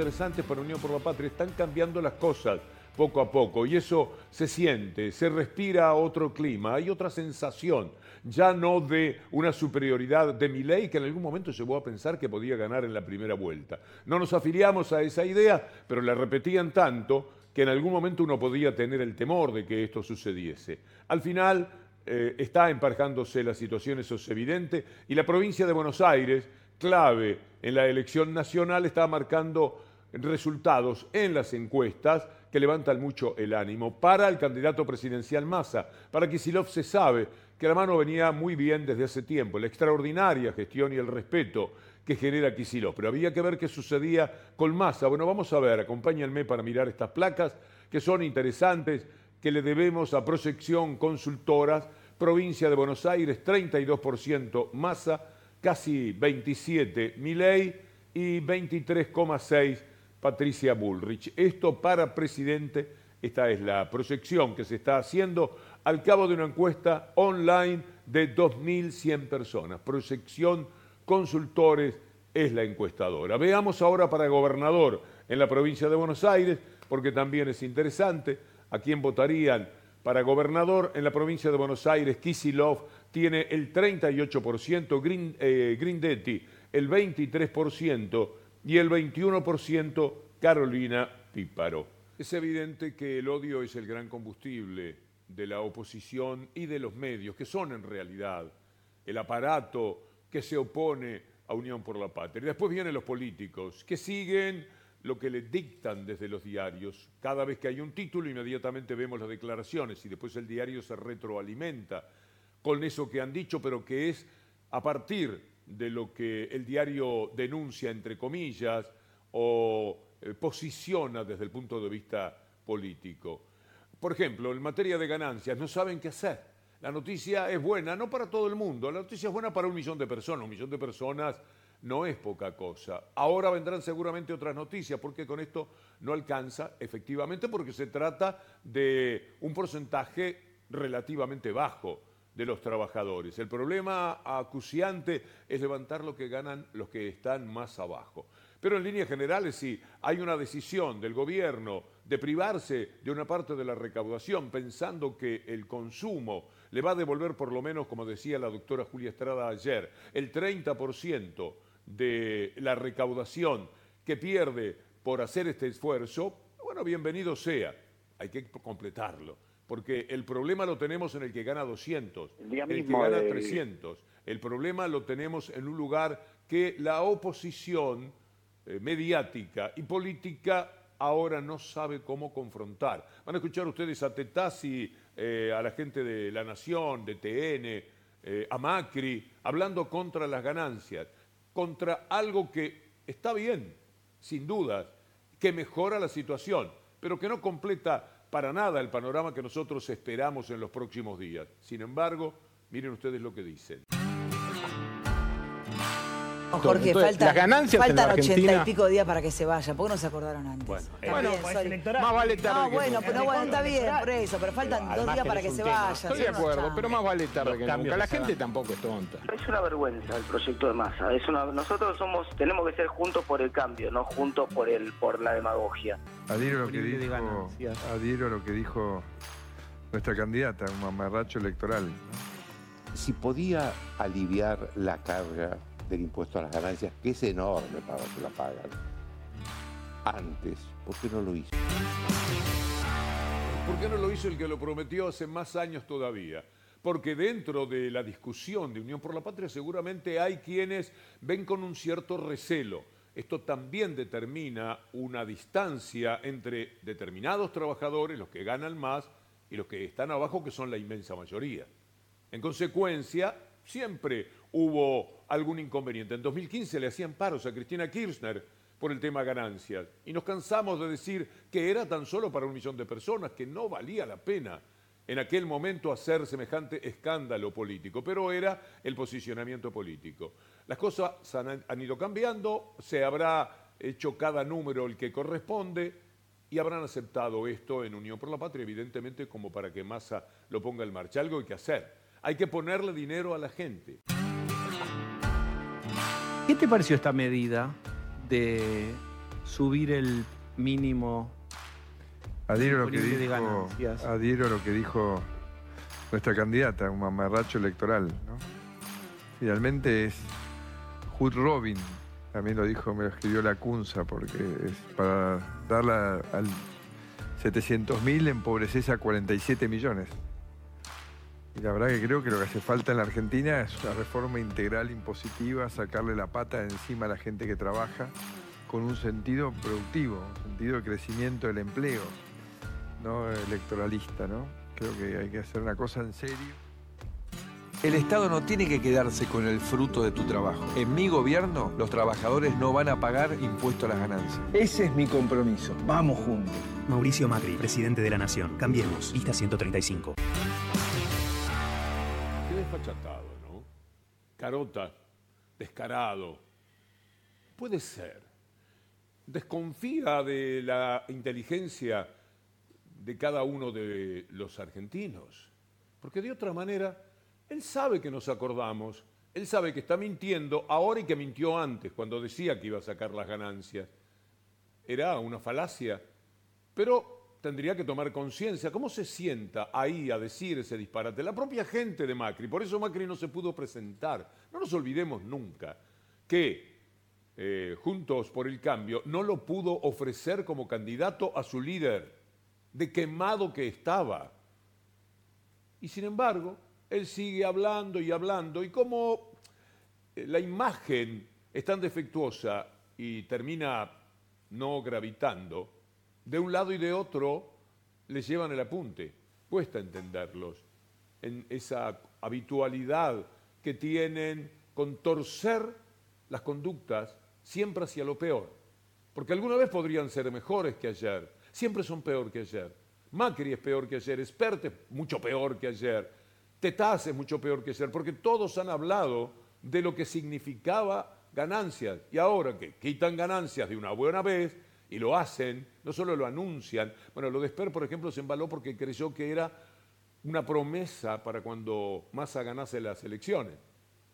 interesantes para Unión por la Patria. Están cambiando las cosas poco a poco y eso se siente, se respira otro clima, hay otra sensación, ya no de una superioridad de mi ley que en algún momento llegó a pensar que podía ganar en la primera vuelta. No nos afiliamos a esa idea, pero la repetían tanto que en algún momento uno podía tener el temor de que esto sucediese. Al final eh, está emparejándose la situación, eso es evidente, y la provincia de Buenos Aires, clave en la elección nacional, está marcando resultados en las encuestas que levantan mucho el ánimo para el candidato presidencial Massa. Para Kisilov se sabe que la mano venía muy bien desde hace tiempo, la extraordinaria gestión y el respeto que genera Kisilov. Pero había que ver qué sucedía con Massa. Bueno, vamos a ver, acompáñenme para mirar estas placas que son interesantes, que le debemos a Proyección Consultoras, provincia de Buenos Aires, 32% Massa, casi 27 Milei y 23,6 Patricia Bullrich. Esto para presidente, esta es la proyección que se está haciendo al cabo de una encuesta online de 2.100 personas. Proyección Consultores es la encuestadora. Veamos ahora para gobernador en la provincia de Buenos Aires, porque también es interesante a quién votarían para gobernador en la provincia de Buenos Aires. Kisilov tiene el 38%, eh, Grindetti el 23%, y el 21% Carolina Píparo. Es evidente que el odio es el gran combustible de la oposición y de los medios, que son en realidad el aparato que se opone a Unión por la Patria. Después vienen los políticos, que siguen lo que le dictan desde los diarios. Cada vez que hay un título, inmediatamente vemos las declaraciones y después el diario se retroalimenta con eso que han dicho, pero que es a partir de lo que el diario denuncia, entre comillas, o eh, posiciona desde el punto de vista político. Por ejemplo, en materia de ganancias, no saben qué hacer. La noticia es buena, no para todo el mundo, la noticia es buena para un millón de personas, un millón de personas no es poca cosa. Ahora vendrán seguramente otras noticias, porque con esto no alcanza, efectivamente, porque se trata de un porcentaje relativamente bajo de los trabajadores. El problema acuciante es levantar lo que ganan los que están más abajo. Pero en líneas generales, sí, hay una decisión del gobierno de privarse de una parte de la recaudación, pensando que el consumo le va a devolver por lo menos, como decía la doctora Julia Estrada ayer, el 30% de la recaudación que pierde por hacer este esfuerzo, bueno, bienvenido sea, hay que completarlo porque el problema lo tenemos en el que gana 200, el, el que gana 300. El problema lo tenemos en un lugar que la oposición eh, mediática y política ahora no sabe cómo confrontar. Van a escuchar ustedes a Tetasi, eh, a la gente de La Nación, de TN, eh, a Macri, hablando contra las ganancias, contra algo que está bien, sin dudas, que mejora la situación, pero que no completa para nada el panorama que nosotros esperamos en los próximos días. Sin embargo, miren ustedes lo que dicen. Jorge, falta, las ganancias faltan ochenta y pico días para que se vaya. ¿Por qué no se acordaron antes? Bueno, bueno más vale tarde no, bueno, pero bueno, está bien, por eso, pero faltan dos días para que se vaya. Estoy de acuerdo, pero más vale tarde que nunca. La gente tampoco es tonta. Es una vergüenza el proyecto de masa. Es una, nosotros somos, tenemos que ser juntos por el cambio, no juntos por el, por la demagogia. Adhiero lo que dijo, adhiero lo que dijo nuestra candidata, un mamarracho electoral. Si podía aliviar la carga del impuesto a las ganancias, que es enorme para los que la pagan, antes, ¿por qué no lo hizo? ¿Por qué no lo hizo el que lo prometió hace más años todavía? Porque dentro de la discusión de Unión por la Patria seguramente hay quienes ven con un cierto recelo. Esto también determina una distancia entre determinados trabajadores, los que ganan más, y los que están abajo, que son la inmensa mayoría. En consecuencia, siempre hubo algún inconveniente. En 2015 le hacían paros a Cristina Kirchner por el tema ganancias y nos cansamos de decir que era tan solo para un millón de personas, que no valía la pena en aquel momento hacer semejante escándalo político, pero era el posicionamiento político. Las cosas han, ido cambiando, se habrá hecho cada número el que corresponde y habrán aceptado esto en Unión por la Patria, evidentemente como para que Massa lo ponga en marcha. Algo hay que hacer. Hay que ponerle dinero a la gente. ¿Qué te pareció esta medida de subir el mínimo adhiero lo que dijo, adhiero lo que dijo nuestra candidata, un mamarracho electoral. ¿no? Finalmente es Hood Robin, también lo dijo, me lo escribió la Cunza, porque es para darla al 700.000 empobreces a 47 millones. Y la verdad que creo que lo que hace falta en la Argentina es una reforma integral impositiva, sacarle la pata encima a la gente que trabaja con un sentido productivo, un sentido de crecimiento del empleo, no electoralista, ¿no? Creo que hay que hacer una cosa en serio. El Estado no tiene que quedarse con el fruto de tu trabajo. En mi gobierno, los trabajadores no van a pagar impuesto a las ganancias. Ese es mi compromiso. Vamos juntos. Mauricio Macri, presidente de la Nación. Cambiemos. Lista 135. Qué desfachatado, ¿no? Carota, descarado. Puede ser. Desconfía de la inteligencia de cada uno de los argentinos. Porque de otra manera él sabe que nos acordamos, él sabe que está mintiendo ahora y que mintió antes, cuando decía que iba a sacar las ganancias. Era una falacia, pero tendría que tomar conciencia. ¿Cómo se sienta ahí a decir ese disparate? La propia gente de Macri, por eso Macri no se pudo presentar. No nos olvidemos nunca que eh, Juntos por el Cambio no lo pudo ofrecer como candidato a su líder, de quemado que estaba. Y sin embargo, él sigue hablando y hablando, y como eh, la imagen es tan defectuosa y termina no gravitando, de un lado y de otro les llevan el apunte. Cuesta entenderlos en esa habitualidad que tienen con torcer las conductas siempre hacia lo peor. Porque alguna vez podrían ser mejores que ayer, siempre son peor que ayer. Macri es peor que ayer, Esperte es mucho peor que ayer, Tetaz es mucho peor que ser, porque todos han hablado de lo que significaba ganancias. Y ahora que quitan ganancias de una buena vez y lo hacen, no solo lo anuncian, bueno, lo de por ejemplo, se embaló porque creyó que era una promesa para cuando Massa ganase las elecciones.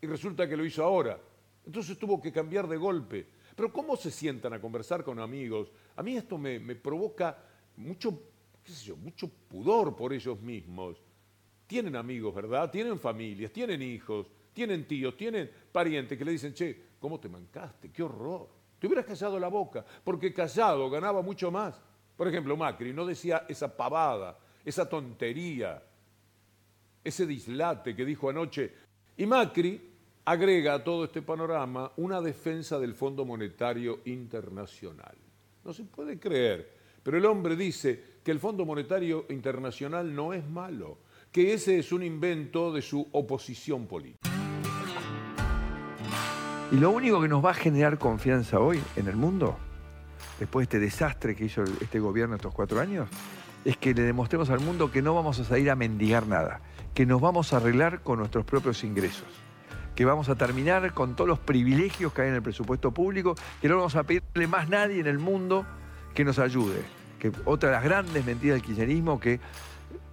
Y resulta que lo hizo ahora. Entonces tuvo que cambiar de golpe. Pero ¿cómo se sientan a conversar con amigos? A mí esto me, me provoca mucho, qué sé yo, mucho pudor por ellos mismos tienen amigos, ¿verdad? Tienen familias, tienen hijos, tienen tíos, tienen parientes que le dicen, che, ¿cómo te mancaste? ¡Qué horror! Te hubieras callado la boca, porque callado ganaba mucho más. Por ejemplo, Macri no decía esa pavada, esa tontería, ese dislate que dijo anoche. Y Macri agrega a todo este panorama una defensa del Fondo Monetario Internacional. No se puede creer, pero el hombre dice que el Fondo Monetario Internacional no es malo, que ese es un invento de su oposición política. Y lo único que nos va a generar confianza hoy en el mundo, después de este desastre que hizo este gobierno estos cuatro años, es que le demostremos al mundo que no vamos a salir a mendigar nada, que nos vamos a arreglar con nuestros propios ingresos, que vamos a terminar con todos los privilegios que hay en el presupuesto público, que no vamos a pedirle más nadie en el mundo que nos ayude. Que otra de las grandes mentiras del kirchnerismo que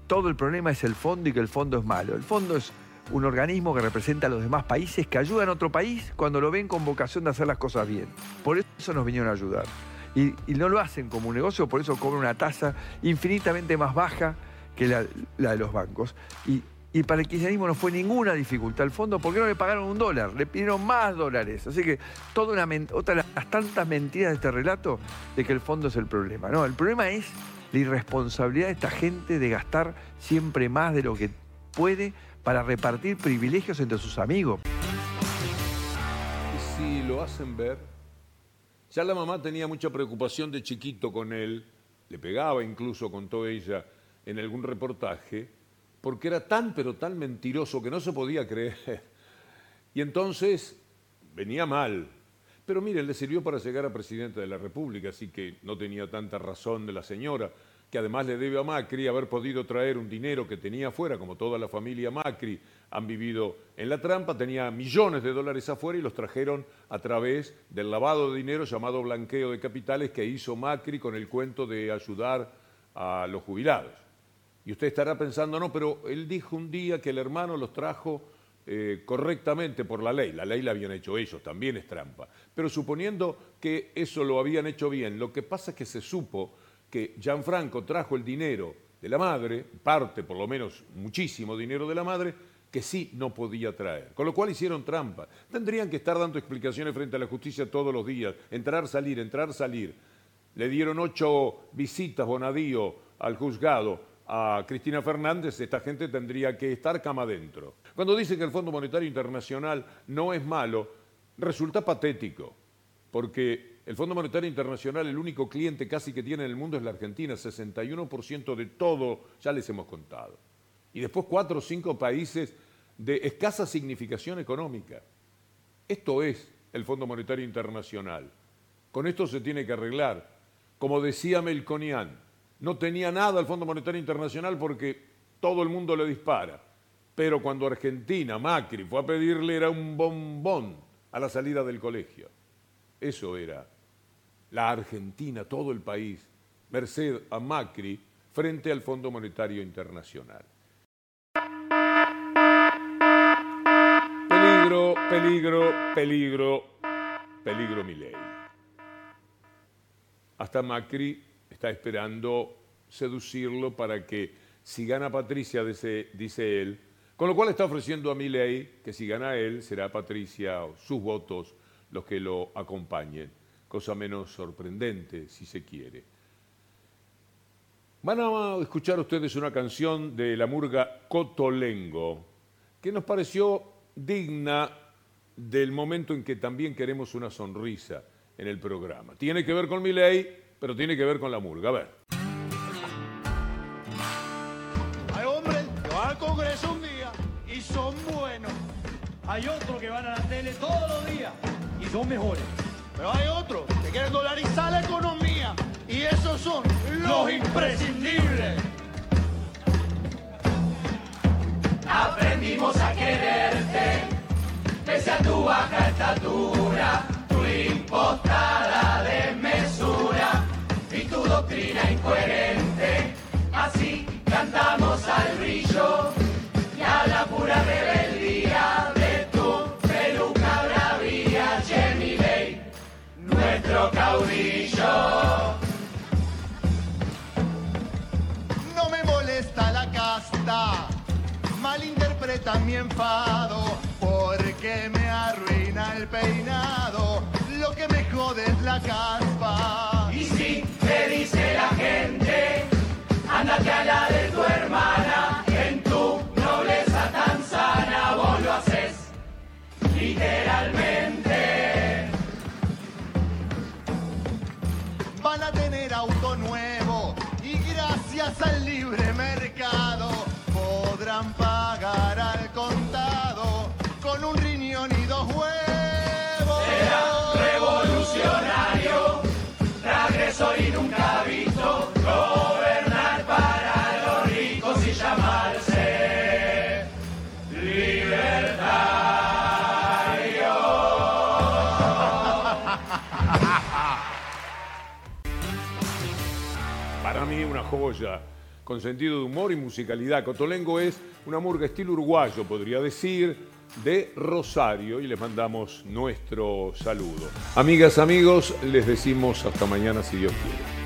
todo el problema es el fondo y que el fondo es malo. El fondo es un organismo que representa a los demás países, que ayudan a otro país cuando lo ven con vocación de hacer las cosas bien. Por eso nos vinieron a ayudar. Y, no lo hacen como un negocio, por eso cobran una tasa infinitamente más baja que la, de los bancos. Y, para el kirchnerismo no fue ninguna dificultad el fondo, porque no le pagaron un dólar, le pidieron más dólares. Así que toda una, otra de las tantas mentiras de este relato de que el fondo es el problema. No, el problema es la irresponsabilidad de esta gente de gastar siempre más de lo que puede para repartir privilegios entre sus amigos. Y si lo hacen ver, ya la mamá tenía mucha preocupación de chiquito con él, le pegaba incluso, contó ella en algún reportaje, porque era tan pero tan mentiroso que no se podía creer. Y entonces venía mal, pero mire, le sirvió para llegar a presidente de la República, así que no tenía tanta razón de la señora, que además le debe a Macri haber podido traer un dinero que tenía afuera, como toda la familia Macri han vivido en la trampa, tenía millones de dólares afuera y los trajeron a través del lavado de dinero llamado blanqueo de capitales que hizo Macri con el cuento de ayudar a los jubilados. Y usted estará pensando, no, pero él dijo un día que el hermano los trajo eh, correctamente por la ley. La ley la habían hecho ellos, también es trampa. Pero suponiendo que eso lo habían hecho bien, lo que pasa es que se supo que Gianfranco trajo el dinero de la madre, parte por lo menos muchísimo dinero de la madre, que sí no podía traer. Con lo cual hicieron trampa. Tendrían que estar dando explicaciones frente a la justicia todos los días, entrar, salir, entrar, salir. Le dieron ocho visitas, Bonadío, al juzgado a Cristina Fernández, esta gente tendría que estar cama adentro. Cuando dice que el Fondo Monetario Internacional no es malo, resulta patético, porque el Fondo Monetario Internacional, el único cliente casi que tiene en el mundo es la Argentina, 61% de todo, ya les hemos contado. Y después cuatro o cinco países de escasa significación económica. Esto es el Fondo Monetario Internacional. Con esto se tiene que arreglar. Como decía Melconian, no tenía nada el Fondo Monetario Internacional porque todo el mundo le dispara. Pero cuando Argentina, Macri, fue a pedirle era un bombón a la salida del colegio. Eso era la Argentina, todo el país, merced a Macri, frente al Fondo Monetario Internacional. Peligro, peligro, peligro, peligro mi ley. Hasta Macri está esperando seducirlo para que si gana Patricia, dice, él, con lo cual está ofreciendo a ley que si gana él, será Patricia o sus votos los que lo acompañen, cosa menos sorprendente si se quiere. Van a escuchar ustedes una canción de la murga Cotolengo, que nos pareció digna del momento en que también queremos una sonrisa en el programa. Tiene que ver con mi ley pero tiene que ver con la murga. A ver. Hay hombres que van al Congreso un día y son buenos. Hay otros que van a la tele todos los días y son mejores. Pero hay otros que quieren dolarizar la economía y esos son los imprescindibles. Aprendimos a quererte, pese a tu baja estatura, malinterpreta mi enfado, porque me arruina el peinado, lo que me jode es la caspa. Dice la gente, ándate a la de tu hermana, en tu nobleza tan sana vos lo haces, literalmente. Van a tener auto nuevo y gracias al libre mercado Para mí una joya con sentido de humor y musicalidad. Cotolengo es una murga estilo uruguayo, podría decir, de Rosario y les mandamos nuestro saludo. Amigas, amigos, les decimos hasta mañana si Dios quiere.